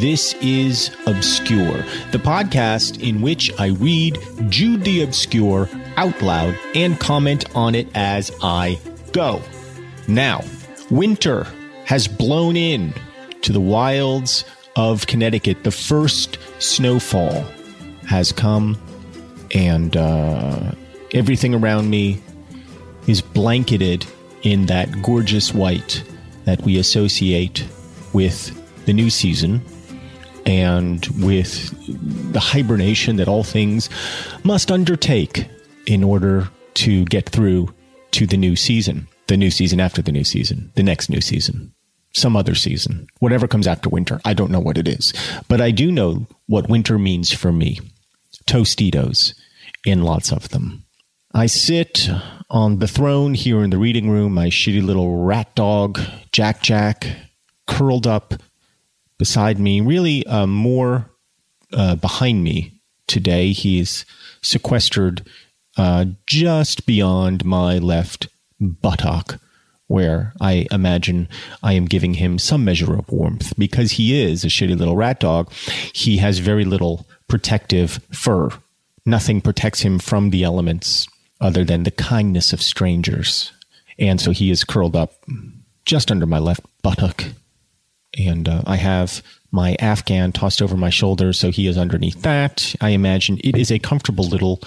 this is Obscure, the podcast in which I read Jude the Obscure out loud and comment on it as I go. Now, winter has blown in to the wilds of Connecticut. The first snowfall has come, and uh, everything around me is blanketed in that gorgeous white that we associate with the new season and with the hibernation that all things must undertake in order to get through to the new season, the new season after the new season, the next new season, some other season, whatever comes after winter. I don't know what it is, but I do know what winter means for me. Tostitos in lots of them. I sit on the throne here in the reading room, my shitty little rat dog, Jack Jack, curled up beside me, really uh, more uh, behind me today. He's sequestered uh, just beyond my left buttock, where I imagine I am giving him some measure of warmth. Because he is a shitty little rat dog, he has very little protective fur. Nothing protects him from the elements other than the kindness of strangers. And so he is curled up just under my left buttock. And uh, I have my Afghan tossed over my shoulder, so he is underneath that. I imagine it is a comfortable little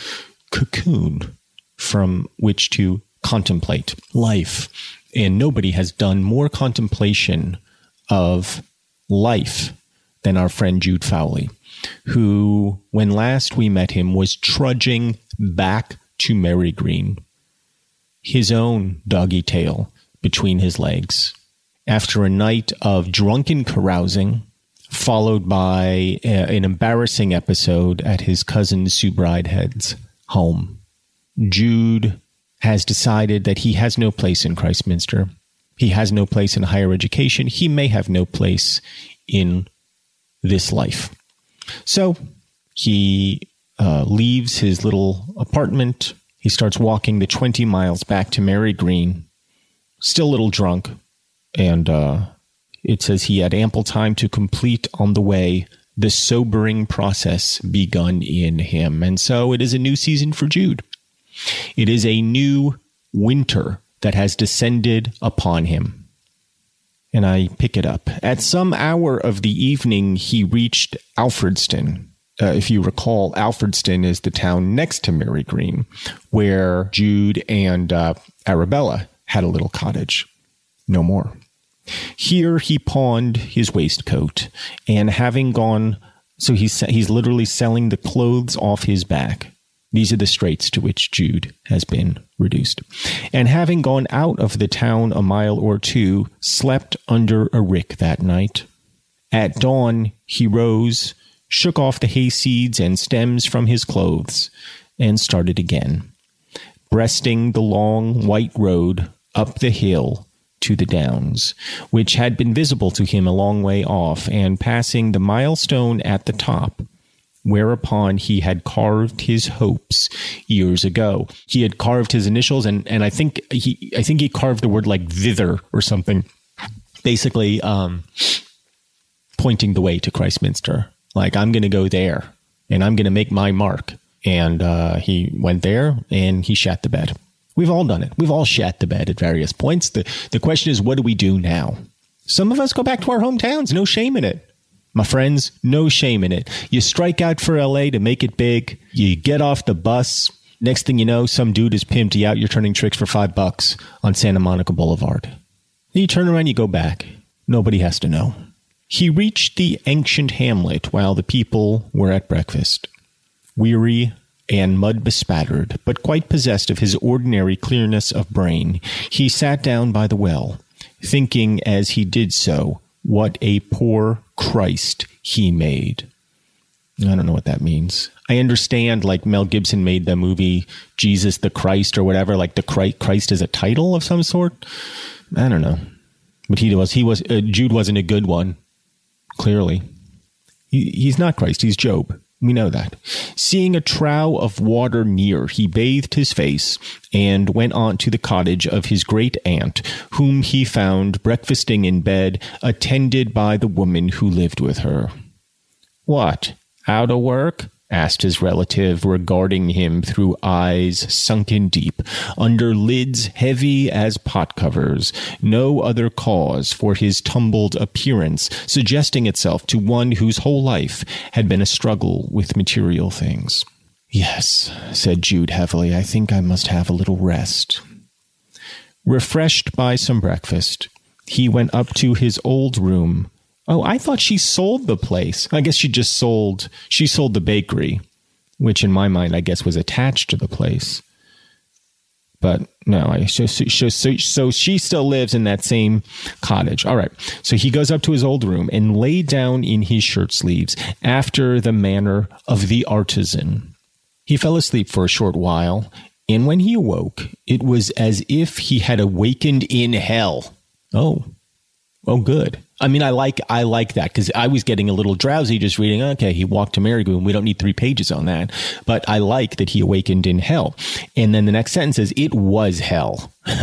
cocoon from which to contemplate life. And nobody has done more contemplation of life than our friend Jude Fawley, who, when last we met him, was trudging back to Marygreen, his own doggy tail between his legs. After a night of drunken carousing, followed by a, an embarrassing episode at his cousin Sue Bridehead's home, Jude has decided that he has no place in Christminster. He has no place in higher education. He may have no place in this life. So he uh, leaves his little apartment. He starts walking the 20 miles back to Marygreen, still a little drunk. And uh, it says he had ample time to complete on the way the sobering process begun in him. And so it is a new season for Jude. It is a new winter that has descended upon him. And I pick it up. At some hour of the evening, he reached Alfredston, uh, if you recall, Alfredston is the town next to Marygreen, where Jude and uh, Arabella had a little cottage. No more. Here he pawned his waistcoat, and having gone, so he's he's literally selling the clothes off his back, These are the straits to which Jude has been reduced. And having gone out of the town a mile or two, slept under a rick that night. At dawn, he rose, shook off the hay seeds and stems from his clothes, and started again, breasting the long white road up the hill to the downs, which had been visible to him a long way off, and passing the milestone at the top, whereupon he had carved his hopes years ago. He had carved his initials, and and I think he I think he carved the word like thither or something, basically um, pointing the way to Christminster. Like I'm going to go there, and I'm going to make my mark. And uh, he went there, and he shat the bed. We've all done it. We've all shat the bed at various points. The the question is, what do we do now? Some of us go back to our hometowns. No shame in it. My friends, no shame in it. You strike out for LA to make it big. You get off the bus. Next thing you know, some dude is pimped you out. You're turning tricks for five bucks on Santa Monica Boulevard. Then you turn around, you go back. Nobody has to know. He reached the ancient hamlet while the people were at breakfast. Weary and mud bespattered, but quite possessed of his ordinary clearness of brain, he sat down by the well, thinking as he did so what a poor Christ he made. I don't know what that means. I understand, like Mel Gibson made the movie Jesus the Christ or whatever, like the Christ, Christ is a title of some sort. I don't know, but he was he was uh, Jude wasn't a good one. Clearly, he, he's not Christ. He's Job. We know that. Seeing a trough of water near, he bathed his face and went on to the cottage of his great aunt, whom he found breakfasting in bed, attended by the woman who lived with her. What? Out of work? Asked his relative, regarding him through eyes sunken deep, under lids heavy as pot covers, no other cause for his tumbled appearance suggesting itself to one whose whole life had been a struggle with material things. Yes, said Jude heavily, I think I must have a little rest. Refreshed by some breakfast, he went up to his old room Oh, I thought she sold the place. I guess she just sold, she sold the bakery, which in my mind, I guess, was attached to the place. But no, I, so, so, so she still lives in that same cottage. All right. So he goes up to his old room and lay down in his shirt sleeves after the manner of the artisan. He fell asleep for a short while, and when he awoke, it was as if he had awakened in hell. Oh, oh, good. I mean, I like I like that because I was getting a little drowsy just reading. Okay, he walked to Marigold. We don't need three pages on that, but I like that he awakened in hell. And then the next sentence says, "It was hell." Good.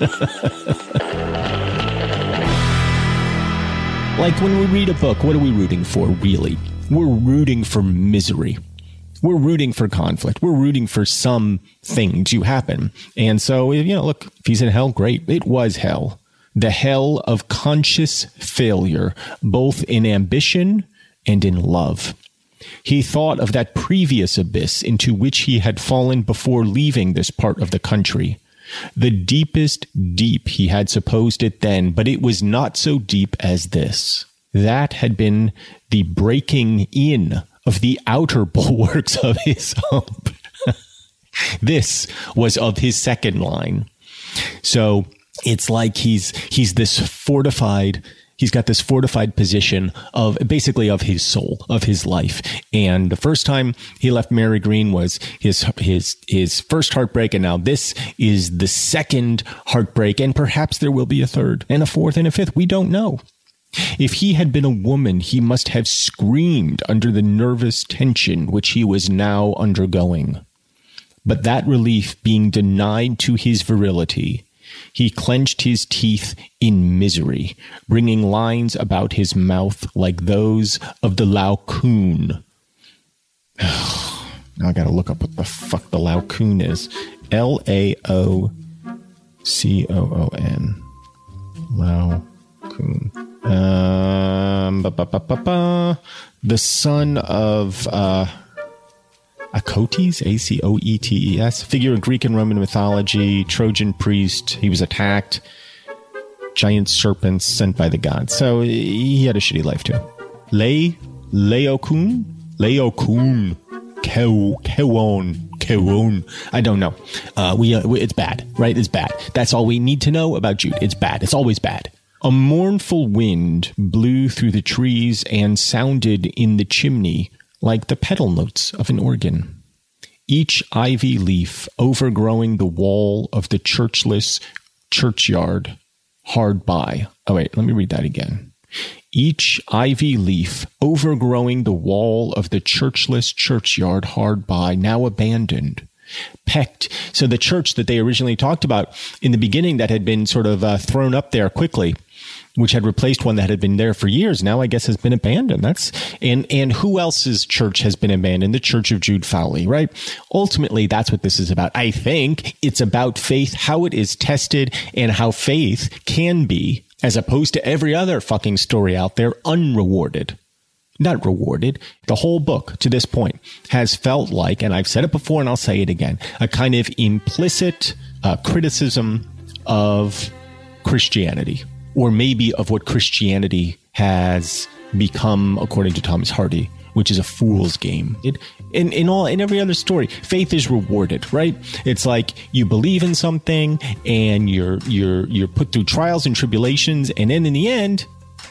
like when we read a book, what are we rooting for? Really, we're rooting for misery. We're rooting for conflict. We're rooting for something to happen. And so, you know, look, if he's in hell, great. It was hell the hell of conscious failure, both in ambition and in love. He thought of that previous abyss into which he had fallen before leaving this part of the country. The deepest deep he had supposed it then, but it was not so deep as this. That had been the breaking in of the outer bulwarks of his hump. this was of his second line. So it's like he's he's this fortified he's got this fortified position of basically of his soul of his life. And the first time he left Marygreen was his his his first heartbreak. And now this is the second heartbreak. And perhaps there will be a third and a fourth and a fifth. We don't know. If he had been a woman, he must have screamed under the nervous tension which he was now undergoing. But that relief being denied to his virility, he clenched his teeth in misery, bringing lines about his mouth like those of the Laocoon. now I gotta look up what the fuck the Laocoon is. L A O C O O N. Laocoon. Um, the son of uh, Acoetes, A C O E T E S, figure in Greek and Roman mythology, Trojan priest. He was attacked, giant serpents sent by the gods. So he had a shitty life too. Le, Lay Laocoon? Laocoon. Keon. Keon. I don't know. Uh, we, uh, it's bad, right? It's bad. That's all we need to know about Jude. It's bad. It's always bad. A mournful wind blew through the trees and sounded in the chimney like the pedal notes of an organ. Each ivy leaf overgrowing the wall of the churchless churchyard hard by. Oh, wait, let me read that again. Each ivy leaf overgrowing the wall of the churchless churchyard hard by, now abandoned, pecked. So the church that they originally talked about in the beginning that had been sort of uh, thrown up there quickly which had replaced one that had been there for years, now I guess has been abandoned. That's and and who else's church has been abandoned? The Church of Jude Fawley, right? Ultimately, that's what this is about. I think it's about faith, how it is tested, and how faith can be, as opposed to every other fucking story out there, unrewarded. Not rewarded. The whole book to this point has felt like, and I've said it before and I'll say it again, a kind of implicit uh, criticism of Christianity or maybe of what Christianity has become, according to Thomas Hardy, which is a fool's game. It, in, in all in every other story, faith is rewarded, right? It's like you believe in something and you're you're you're put through trials and tribulations, and then in the end,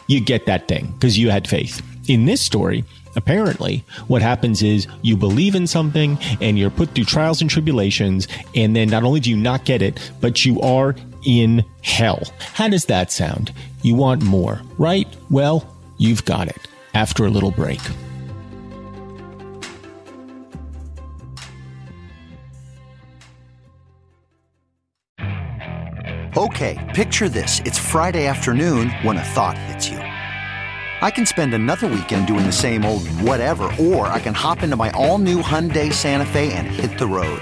you get that thing because you had faith. In this story, apparently, what happens is you believe in something and you're put through trials and tribulations, and then not only do you not get it, but you are in hell. How does that sound? You want more, right? Well, you've got it after a little break. Okay, picture this. It's Friday afternoon when a thought hits you. I can spend another weekend doing the same old whatever, or I can hop into my all new Hyundai Santa Fe and hit the road.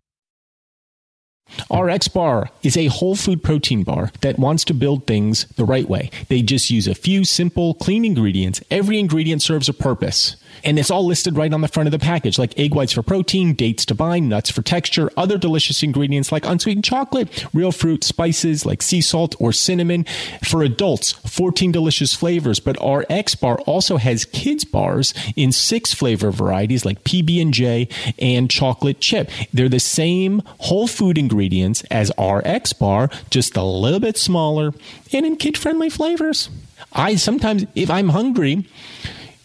RX Bar is a whole food protein bar that wants to build things the right way. They just use a few simple, clean ingredients. Every ingredient serves a purpose. And it's all listed right on the front of the package, like egg whites for protein, dates to bind, nuts for texture, other delicious ingredients like unsweetened chocolate, real fruit, spices like sea salt or cinnamon. For adults, 14 delicious flavors, but RX Bar also has kids bars in six flavor varieties like PB&J and chocolate chip. They're the same whole food ingredients as RX Bar, just a little bit smaller and in kid-friendly flavors. I sometimes if I'm hungry,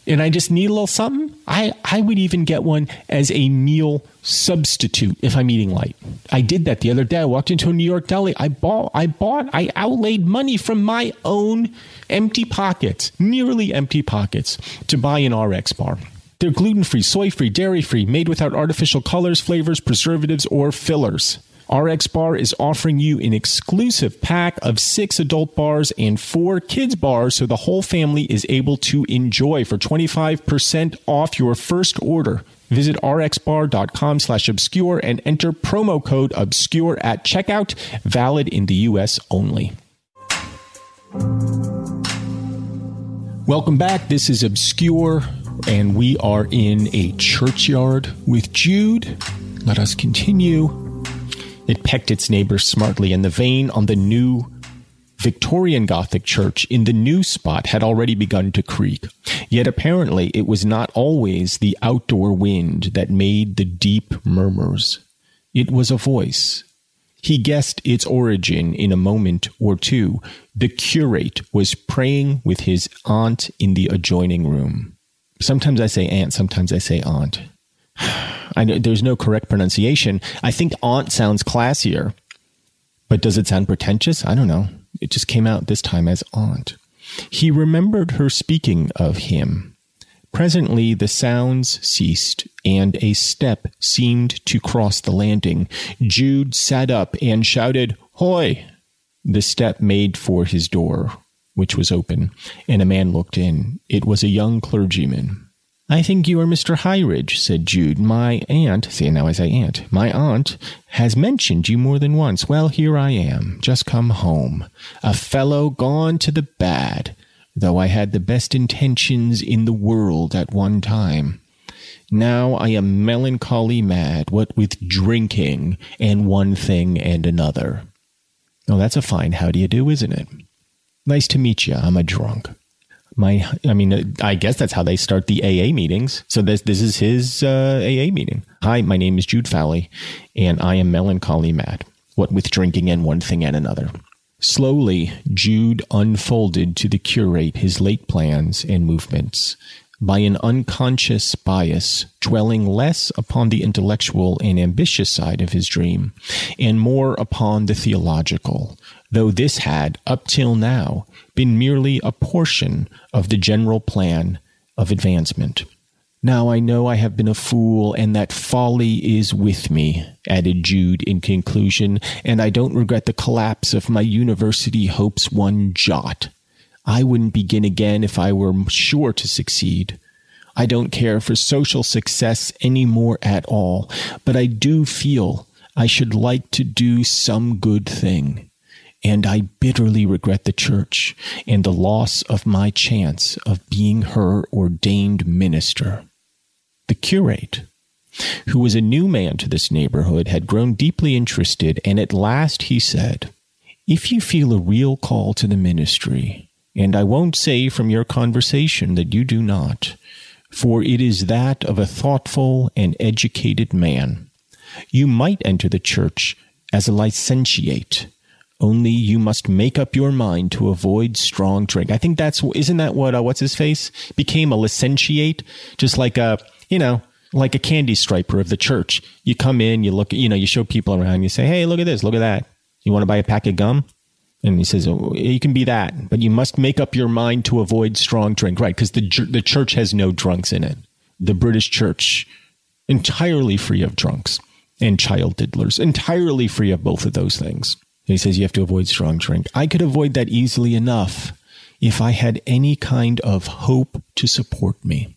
and I just need a little something, I, I would even get one as a meal substitute if I'm eating light. I did that the other day. I walked into a New York deli. I bought, I bought, I outlaid money from my own empty pockets, nearly empty pockets, to buy an RX bar. They're gluten free, soy free, dairy free, made without artificial colors, flavors, preservatives, or fillers. RX Bar is offering you an exclusive pack of six adult bars and four kids bars so the whole family is able to enjoy for 25% off your first order. Visit rxbar.com slash obscure and enter promo code obscure at checkout, valid in the U.S. only. Welcome back. This is Obscure and we are in a churchyard with Jude. Let us continue. It pecked its neighbor smartly, and the vane on the new Victorian Gothic church in the new spot had already begun to creak. Yet apparently it was not always the outdoor wind that made the deep murmurs. It was a voice. He guessed its origin in a moment or two. The curate was praying with his aunt in the adjoining room. Sometimes I say aunt, sometimes I say aunt. I know there's no correct pronunciation. I think aunt sounds classier. But does it sound pretentious? I don't know. It just came out this time as aunt. He remembered her speaking of him. Presently the sounds ceased, and a step seemed to cross the landing. Jude sat up and shouted, Hoy! The step made for his door, which was open, and a man looked in. It was a young clergyman. I think you are Mr. Highridge, said Jude. My aunt, see now I say aunt, my aunt has mentioned you more than once. Well, here I am, just come home. A fellow gone to the bad, though I had the best intentions in the world at one time. Now I am melancholy mad, what with drinking and one thing and another. Oh, that's a fine how do you do, isn't it? Nice to meet you. I'm a drunk my i mean i guess that's how they start the aa meetings. So this this is his uh, aa meeting. Hi my name is jude fawley and i am melancholy mad what with drinking and one thing and another. Slowly jude unfolded to the curate his late plans and movements by an unconscious bias, dwelling less upon the intellectual and ambitious side of his dream, and more upon the theological, though this had, up till now, been merely a portion of the general plan of advancement. Now I know I have been a fool and that folly is with me, added Jude in conclusion, and I don't regret the collapse of my university hopes one jot. I wouldn't begin again if I were sure to succeed. I don't care for social success any more at all, but I do feel I should like to do some good thing and I bitterly regret the church and the loss of my chance of being her ordained minister. The curate, who was a new man to this neighborhood, had grown deeply interested, and at last he said, If you feel a real call to the ministry, and I won't say from your conversation that you do not, for it is that of a thoughtful and educated man, you might enter the church as a licentiate only you must make up your mind to avoid strong drink. I think that's isn't that what uh, what's his face became a licentiate, just like a you know like a candy striper of the church. You come in, you look, you know, you show people around, you say, "Hey, look at this, look at that. You want to buy a pack of gum?" And he says, oh, "You can be that, but you must make up your mind to avoid strong drink, right? Because the the church has no drunks in it. The British church entirely free of drunks and child diddlers, entirely free of both of those things." He says you have to avoid strong drink. I could avoid that easily enough if I had any kind of hope to support me.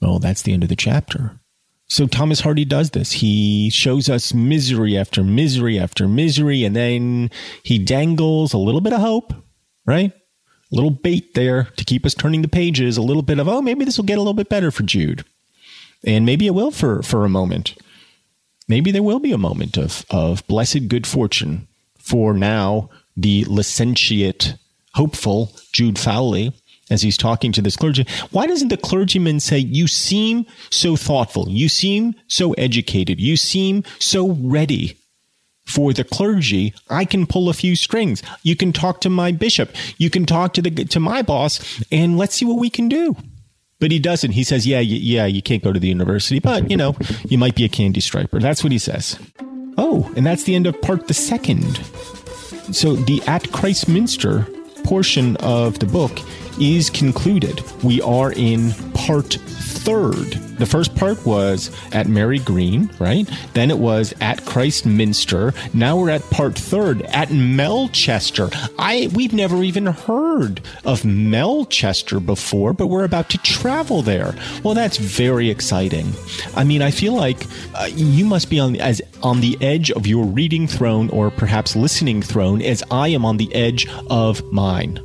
Well, that's the end of the chapter. So Thomas Hardy does this. He shows us misery after misery after misery, and then he dangles a little bit of hope, right? A little bait there to keep us turning the pages, a little bit of, oh, maybe this will get a little bit better for Jude. And maybe it will for, for a moment. Maybe there will be a moment of, of blessed good fortune for now the licentiate hopeful Jude Fawley as he's talking to this clergy. Why doesn't the clergyman say, You seem so thoughtful, you seem so educated, you seem so ready for the clergy? I can pull a few strings. You can talk to my bishop, you can talk to the to my boss, and let's see what we can do. But he doesn't. He says, Yeah, yeah, you can't go to the university, but you know, you might be a candy striper. That's what he says. Oh, and that's the end of part the second. So the At Christminster portion of the book is concluded. We are in part third. The first part was at Marygreen, right? Then it was at Christminster. Now we're at part third at Melchester. I we've never even heard of Melchester before, but we're about to travel there. Well, that's very exciting. I mean, I feel like uh, you must be on as on the edge of your reading throne or perhaps listening throne as I am on the edge of mine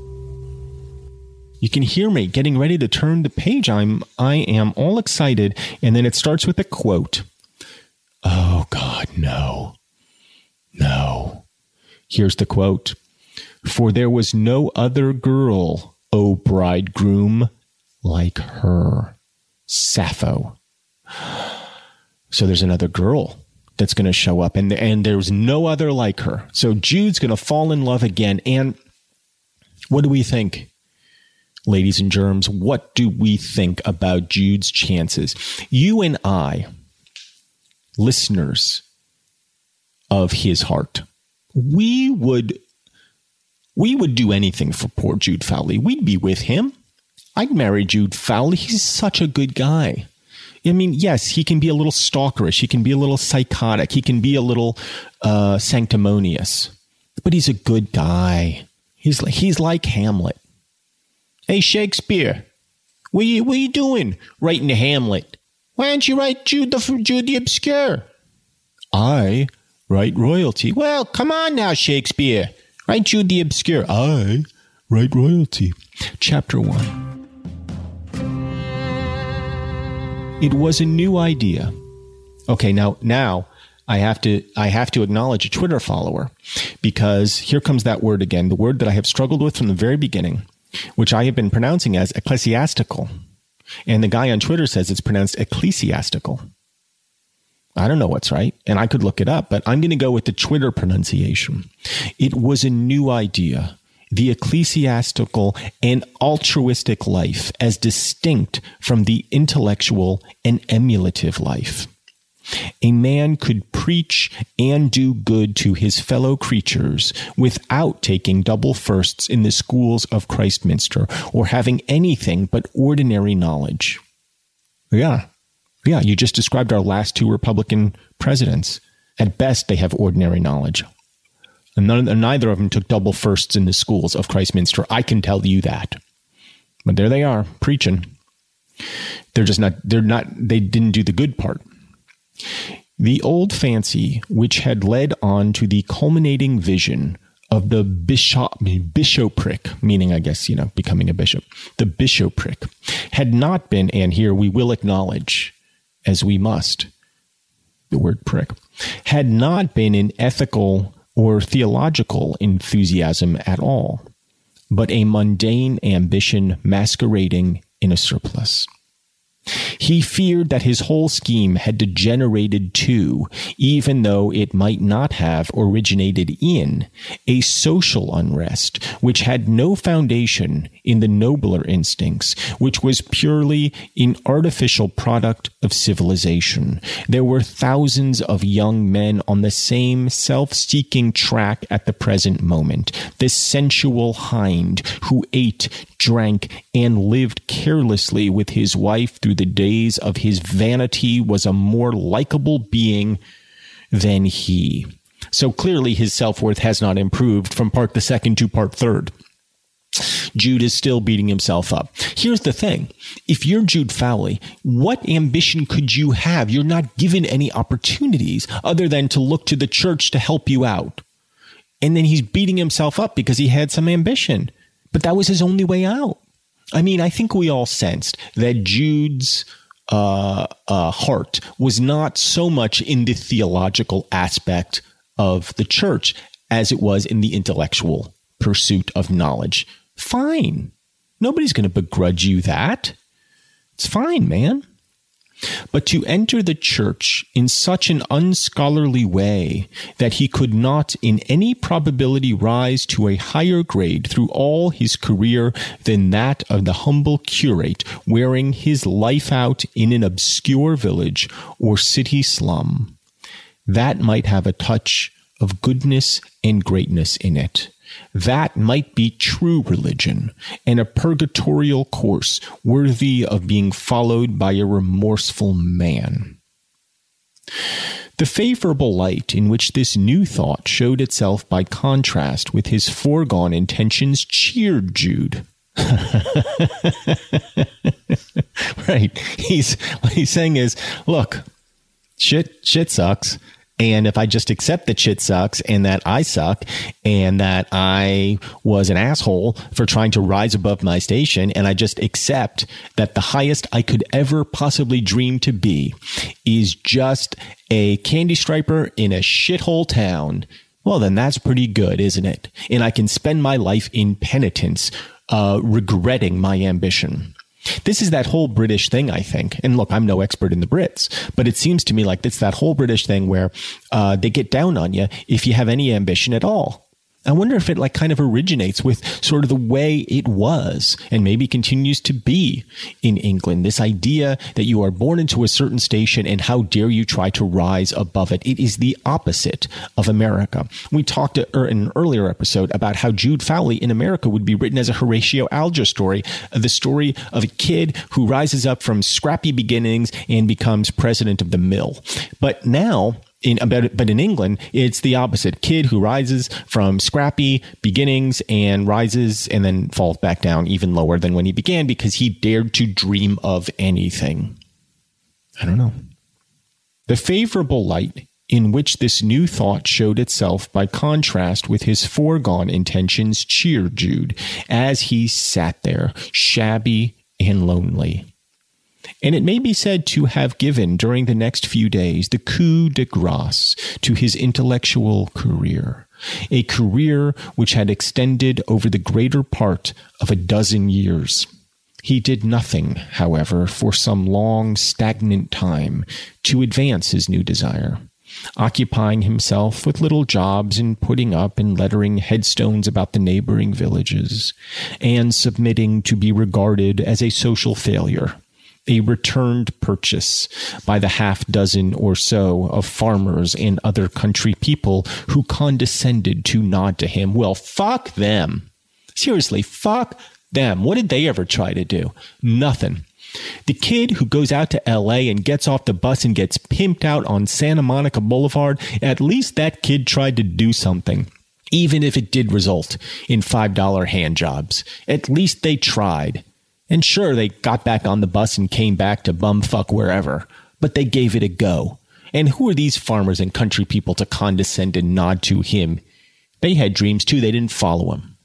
You can hear me getting ready to turn the page. I'm I am all excited and then it starts with a quote. Oh god, no. No. Here's the quote. For there was no other girl, O bridegroom, like her. Sappho. So there's another girl that's going to show up and and there's no other like her. So Jude's going to fall in love again and what do we think? Ladies and germs, what do we think about Jude's chances? You and I, listeners of his heart, we would we would do anything for poor Jude Fawley. We'd be with him. I'd marry Jude Fawley. He's such a good guy. I mean, yes, he can be a little stalkerish. He can be a little psychotic. He can be a little uh, sanctimonious, but he's a good guy. He's like, he's like Hamlet. Hey, Shakespeare, what you, what you doing writing Hamlet? Why don't you write Jude the, Jude the Obscure? I write royalty. Well, come on now, Shakespeare. Write Jude the Obscure. I write royalty. Chapter 1. It was a new idea. Okay, now now I have to I have to acknowledge a Twitter follower because here comes that word again, the word that I have struggled with from the very beginning, which I have been pronouncing as ecclesiastical. And the guy on Twitter says it's pronounced ecclesiastical. I don't know what's right, and I could look it up, but I'm going to go with the Twitter pronunciation. It was a new idea the ecclesiastical and altruistic life as distinct from the intellectual and emulative life. A man could preach and do good to his fellow creatures without taking double firsts in the schools of Christminster or having anything but ordinary knowledge. Yeah. Yeah, you just described our last two Republican presidents. At best, they have ordinary knowledge. And none, neither of them took double firsts in the schools of Christminster. I can tell you that. But there they are, preaching. They're just not, they're not, they didn't do the good part. The old fancy, which had led on to the culminating vision of the bishop, bishopric, meaning, I guess, you know, becoming a bishop, the bishopric, had not been, and here we will acknowledge, as we must, the word prick, had not been an ethical or theological enthusiasm at all, but a mundane ambition masquerading in a surplice. He feared that his whole scheme had degenerated to, even though it might not have originated in, a social unrest which had no foundation in the nobler instincts, which was purely an artificial product of civilization. There were thousands of young men on the same self-seeking track at the present moment. The sensual hind who ate, drank, and lived carelessly with his wife through the days of his vanity was a more likable being than he. So clearly his self-worth has not improved from part the second to part third. Jude is still beating himself up. Here's the thing. If you're Jude Fawley, what ambition could you have? You're not given any opportunities other than to look to the church to help you out. And then he's beating himself up because he had some ambition. But that was his only way out. I mean, I think we all sensed that Jude's uh, uh, heart was not so much in the theological aspect of the church as it was in the intellectual pursuit of knowledge. Fine. Nobody's going to begrudge you that. It's fine, man. But to enter the church in such an unscholarly way that he could not in any probability rise to a higher grade through all his career than that of the humble curate wearing his life out in an obscure village or city slum, that might have a touch of goodness and greatness in it. That might be true religion and a purgatorial course worthy of being followed by a remorseful man. The favorable light in which this new thought showed itself by contrast with his foregone intentions cheered Jude. right. He's what he's saying is, look, shit shit sucks And if I just accept that shit sucks and that I suck and that I was an asshole for trying to rise above my station and I just accept that the highest I could ever possibly dream to be is just a candy striper in a shithole town, well, then that's pretty good, isn't it? And I can spend my life in penitence, uh, regretting my ambition. This is that whole British thing, I think. And look, I'm no expert in the Brits, but it seems to me like it's that whole British thing where uh, they get down on you if you have any ambition at all. I wonder if it like kind of originates with sort of the way it was and maybe continues to be in England. This idea that you are born into a certain station and how dare you try to rise above it. It is the opposite of America. We talked er, in an earlier episode about how Jude Fawley in America would be written as a Horatio Alger story, the story of a kid who rises up from scrappy beginnings and becomes president of the mill. But now in but in England, it's the opposite. Kid who rises from scrappy beginnings and rises and then falls back down even lower than when he began because he dared to dream of anything. I don't know. The favorable light in which this new thought showed itself by contrast with his foregone intentions cheered Jude as he sat there, shabby and lonely and it may be said to have given during the next few days the coup de grace to his intellectual career, a career which had extended over the greater part of a dozen years. He did nothing, however, for some long, stagnant time to advance his new desire occupying himself with little jobs in putting up and lettering headstones about the neighboring villages, and submitting to be regarded as a social failure a returned purchase by the half dozen or so of farmers and other country people who condescended to nod to him. Well, fuck them. Seriously, fuck them. What did they ever try to do? Nothing. The kid who goes out to LA and gets off the bus and gets pimped out on Santa Monica Boulevard, at least that kid tried to do something. Even if it did result in $5 hand jobs. At least they tried. And sure, they got back on the bus and came back to bumfuck wherever, but they gave it a go. And who are these farmers and country people to condescend and nod to him? They had dreams too, they didn't follow him.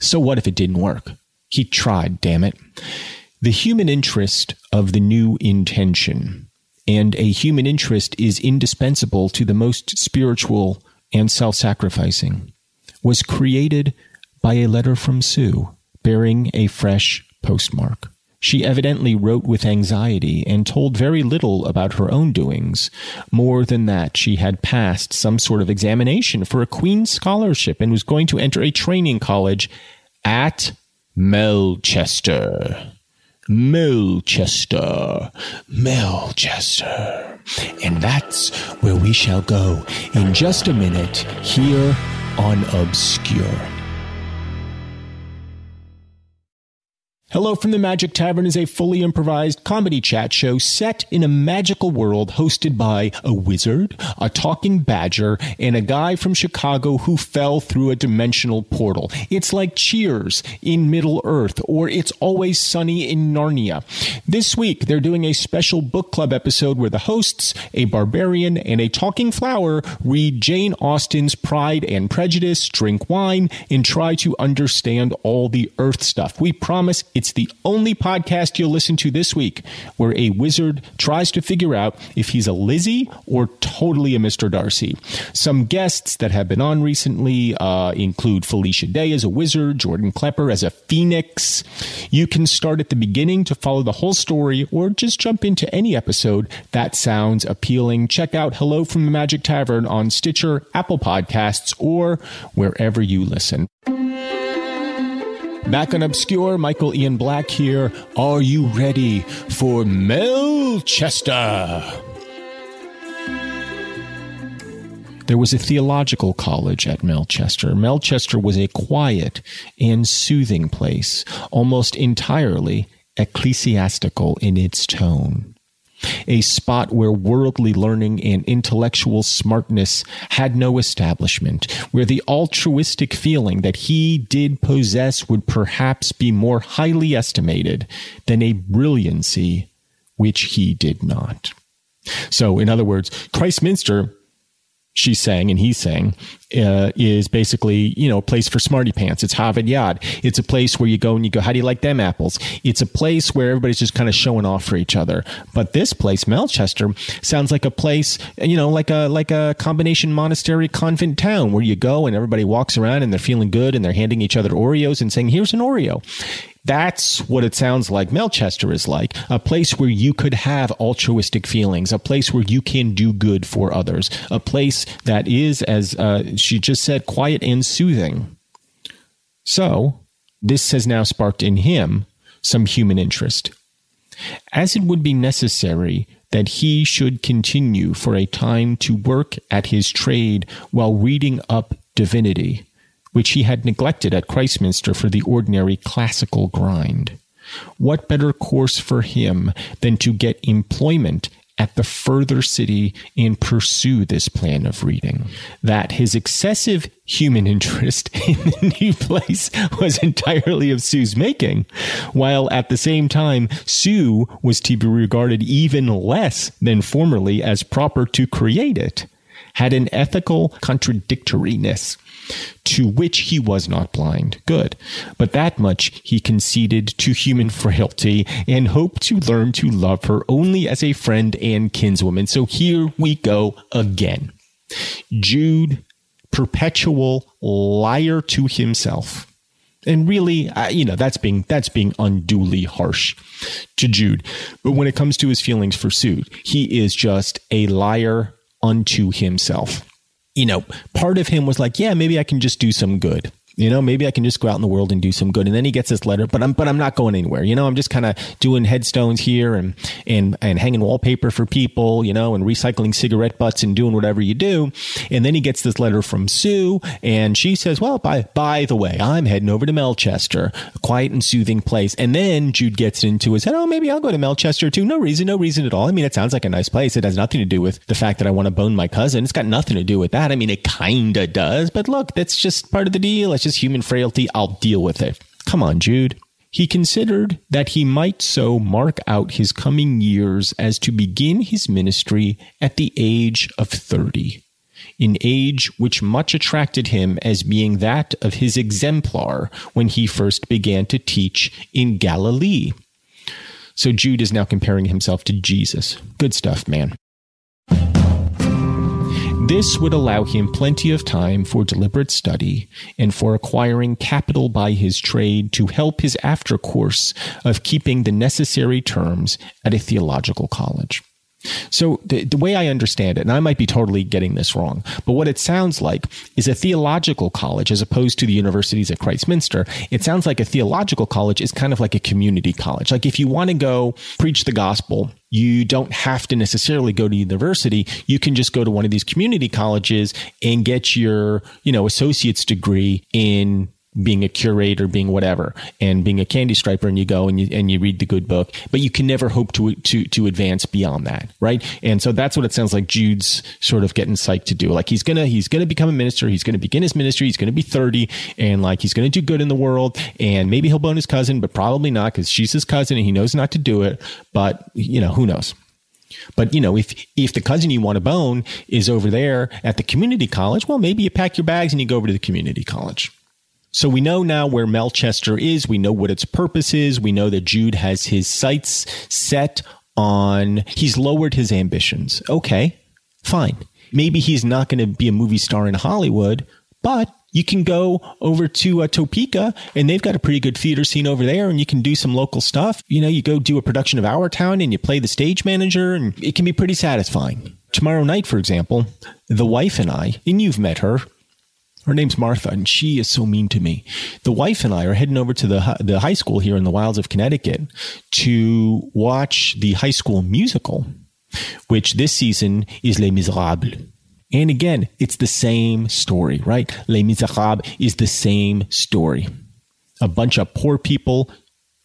So what if it didn't work? He tried, damn it. The human interest of the new intention, and a human interest is indispensable to the most spiritual and self sacrificing, was created by a letter from Sue bearing a fresh postmark. She evidently wrote with anxiety and told very little about her own doings. More than that, she had passed some sort of examination for a Queen's Scholarship and was going to enter a training college at Melchester. Melchester. Melchester. And that's where we shall go in just a minute here on Obscure. Hello from the Magic Tavern is a fully improvised comedy chat show set in a magical world hosted by a wizard, a talking badger, and a guy from Chicago who fell through a dimensional portal. It's like Cheers in Middle Earth or It's Always Sunny in Narnia. This week, they're doing a special book club episode where the hosts, a barbarian and a talking flower, read Jane Austen's Pride and Prejudice, drink wine, and try to understand all the Earth stuff. We promise it's the only podcast you'll listen to this week where a wizard tries to figure out if he's a Lizzie or totally a Mr. Darcy. Some guests that have been on recently uh, include Felicia Day as a wizard, Jordan Klepper as a phoenix. You can start at the beginning to follow the whole story or just jump into any episode that sounds appealing. Check out Hello from the Magic Tavern on Stitcher, Apple Podcasts, or wherever you listen. Back on Obscure, Michael Ian Black here. Are you ready for Melchester? There was a theological college at Melchester. Melchester was a quiet and soothing place, almost entirely ecclesiastical in its tone a spot where worldly learning and intellectual smartness had no establishment, where the altruistic feeling that he did possess would perhaps be more highly estimated than a brilliancy which he did not. So, in other words, Christminster she's saying and he's saying uh, is basically you know a place for smarty pants. It's Harvard Yard. It's a place where you go and you go how do you like them apples? It's a place where everybody's just kind of showing off for each other. But this place Melchester sounds like a place you know like a like a combination monastery convent town where you go and everybody walks around and they're feeling good and they're handing each other Oreos and saying here's an Oreo that's what it sounds like Melchester is like a place where you could have altruistic feelings, a place where you can do good for others, a place that is, as uh, she just said, quiet and soothing. So, this has now sparked in him some human interest. As it would be necessary that he should continue for a time to work at his trade while reading up divinity which he had neglected at Christminster for the ordinary classical grind. What better course for him than to get employment at the further city and pursue this plan of reading. That his excessive human interest in the new place was entirely of Sue's making, while at the same time, Sue was to be regarded even less than formerly as proper to create it, had an ethical contradictoriness to which he was not blind. Good. But that much he conceded to human frailty and hoped to learn to love her only as a friend and kinswoman. So here we go again. Jude, perpetual liar to himself. And really, you know, that's being that's being unduly harsh to Jude. But when it comes to his feelings for Sue, he is just a liar unto himself you know, part of him was like, yeah, maybe I can just do some good. You know, maybe I can just go out in the world and do some good. And then he gets this letter, but I'm but I'm not going anywhere. You know, I'm just kind of doing headstones here and and and hanging wallpaper for people, you know, and recycling cigarette butts and doing whatever you do. And then he gets this letter from Sue, and she says, "Well, by by the way, I'm heading over to Melchester, a quiet and soothing place." And then Jude gets into his head, "Oh, maybe I'll go to Melchester too. No reason, no reason at all. I mean, it sounds like a nice place. It has nothing to do with the fact that I want to bone my cousin. It's got nothing to do with that. I mean, it kinda does, but look, that's just part of the deal. It's just human frailty. I'll deal with it. Come on, Jude. He considered that he might so mark out his coming years as to begin his ministry at the age of 30, an age which much attracted him as being that of his exemplar when he first began to teach in Galilee. So Jude is now comparing himself to Jesus. Good stuff, man. This would allow him plenty of time for deliberate study and for acquiring capital by his trade to help his after course of keeping the necessary terms at a theological college. So the, the, way I understand it, and I might be totally getting this wrong, but what it sounds like is a theological college as opposed to the universities at Christminster. It sounds like a theological college is kind of like a community college. Like if you want to go preach the gospel, you don't have to necessarily go to university. You can just go to one of these community colleges and get your, you know, associate's degree in being a curator, being whatever, and being a candy striper, and you go and you and you read the good book, but you can never hope to to to advance beyond that, right? And so that's what it sounds like Jude's sort of getting psyched to do. Like he's gonna he's gonna become a minister, he's gonna begin his ministry, he's gonna be thirty, and like he's gonna do good in the world, and maybe he'll bone his cousin, but probably not because she's his cousin and he knows not to do it. But you know who knows. But you know, if if the cousin you want to bone is over there at the community college, well, maybe you pack your bags and you go over to the community college. So we know now where Melchester is. We know what its purpose is. We know that Jude has his sights set on, he's lowered his ambitions. Okay, fine. Maybe he's not going to be a movie star in Hollywood, but you can go over to uh, Topeka and they've got a pretty good theater scene over there and you can do some local stuff. You know, you go do a production of Our Town and you play the stage manager and it can be pretty satisfying. Tomorrow night, for example, the wife and I, and you've met her, her name's Martha, and she is so mean to me. The wife and I are heading over to the the high school here in the wilds of Connecticut to watch the high school musical, which this season is Les Miserables. And again, it's the same story, right? Les Miserables is the same story. A bunch of poor people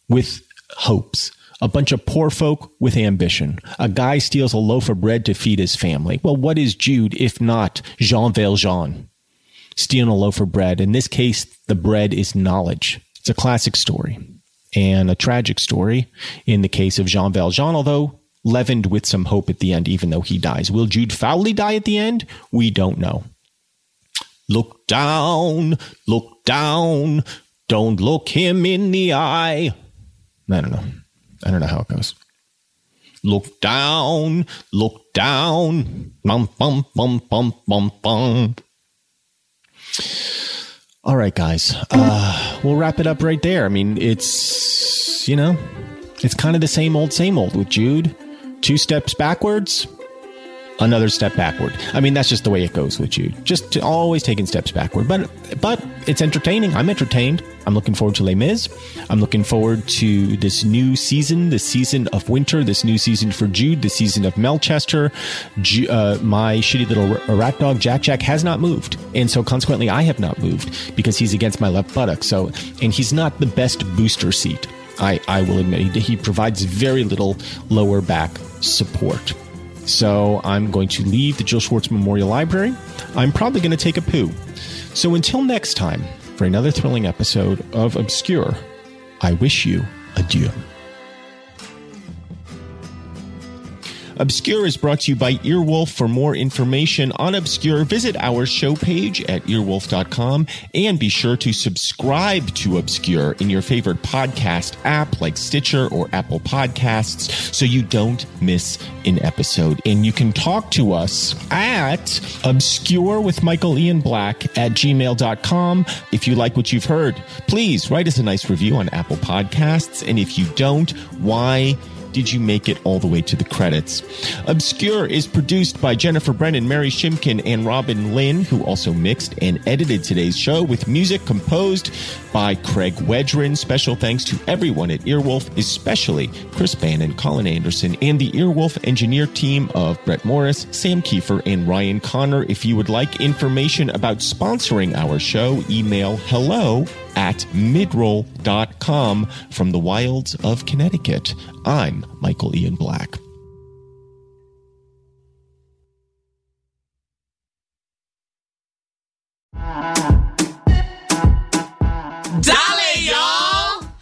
with hopes. A bunch of poor folk with ambition. A guy steals a loaf of bread to feed his family. Well, what is Jude if not Jean Valjean? Stealing a loaf of bread. In this case, the bread is knowledge. It's a classic story and a tragic story in the case of Jean Valjean, although leavened with some hope at the end, even though he dies. Will Jude Fawley die at the end? We don't know. Look down, look down, don't look him in the eye. I don't know. I don't know how it goes. Look down, look down. Bum, bum, bum, bum, bum, bum. All right, guys. Uh, we'll wrap it up right there. I mean, it's, you know, it's kind of the same old, same old with Jude. Two steps backwards, another step backward. I mean, that's just the way it goes with you. Just always taking steps backward. But but it's entertaining. I'm entertained. I'm looking forward to Les Mis. I'm looking forward to this new season, the season of winter, this new season for Jude, the season of Melchester. Uh, my shitty little rat dog, Jack Jack, has not moved. And so consequently, I have not moved because he's against my left buttock. So, and he's not the best booster seat. I, I will admit he, he provides very little lower back support. So I'm going to leave the Jill Schwartz Memorial Library. I'm probably going to take a poo. So until next time, for another thrilling episode of Obscure, I wish you adieu. Obscure is brought to you by Earwolf. For more information on Obscure, visit our show page at earwolf.com and be sure to subscribe to Obscure in your favorite podcast app like Stitcher or Apple Podcasts so you don't miss an episode. And you can talk to us at obscure with Michael Ian Black at gmail.com. If you like what you've heard, please write us a nice review on Apple Podcasts. And if you don't, why? Did you make it all the way to the credits? Obscure is produced by Jennifer Brennan, Mary Shimkin, and Robin Lynn, who also mixed and edited today's show with music composed by Craig Wedren. Special thanks to everyone at Earwolf, especially Chris Bannon, Colin Anderson, and the Earwolf engineer team of Brett Morris, Sam Kiefer, and Ryan Connor. If you would like information about sponsoring our show, email hello at midroll.com from the wilds of Connecticut. I'm Michael Ian Black. Dale,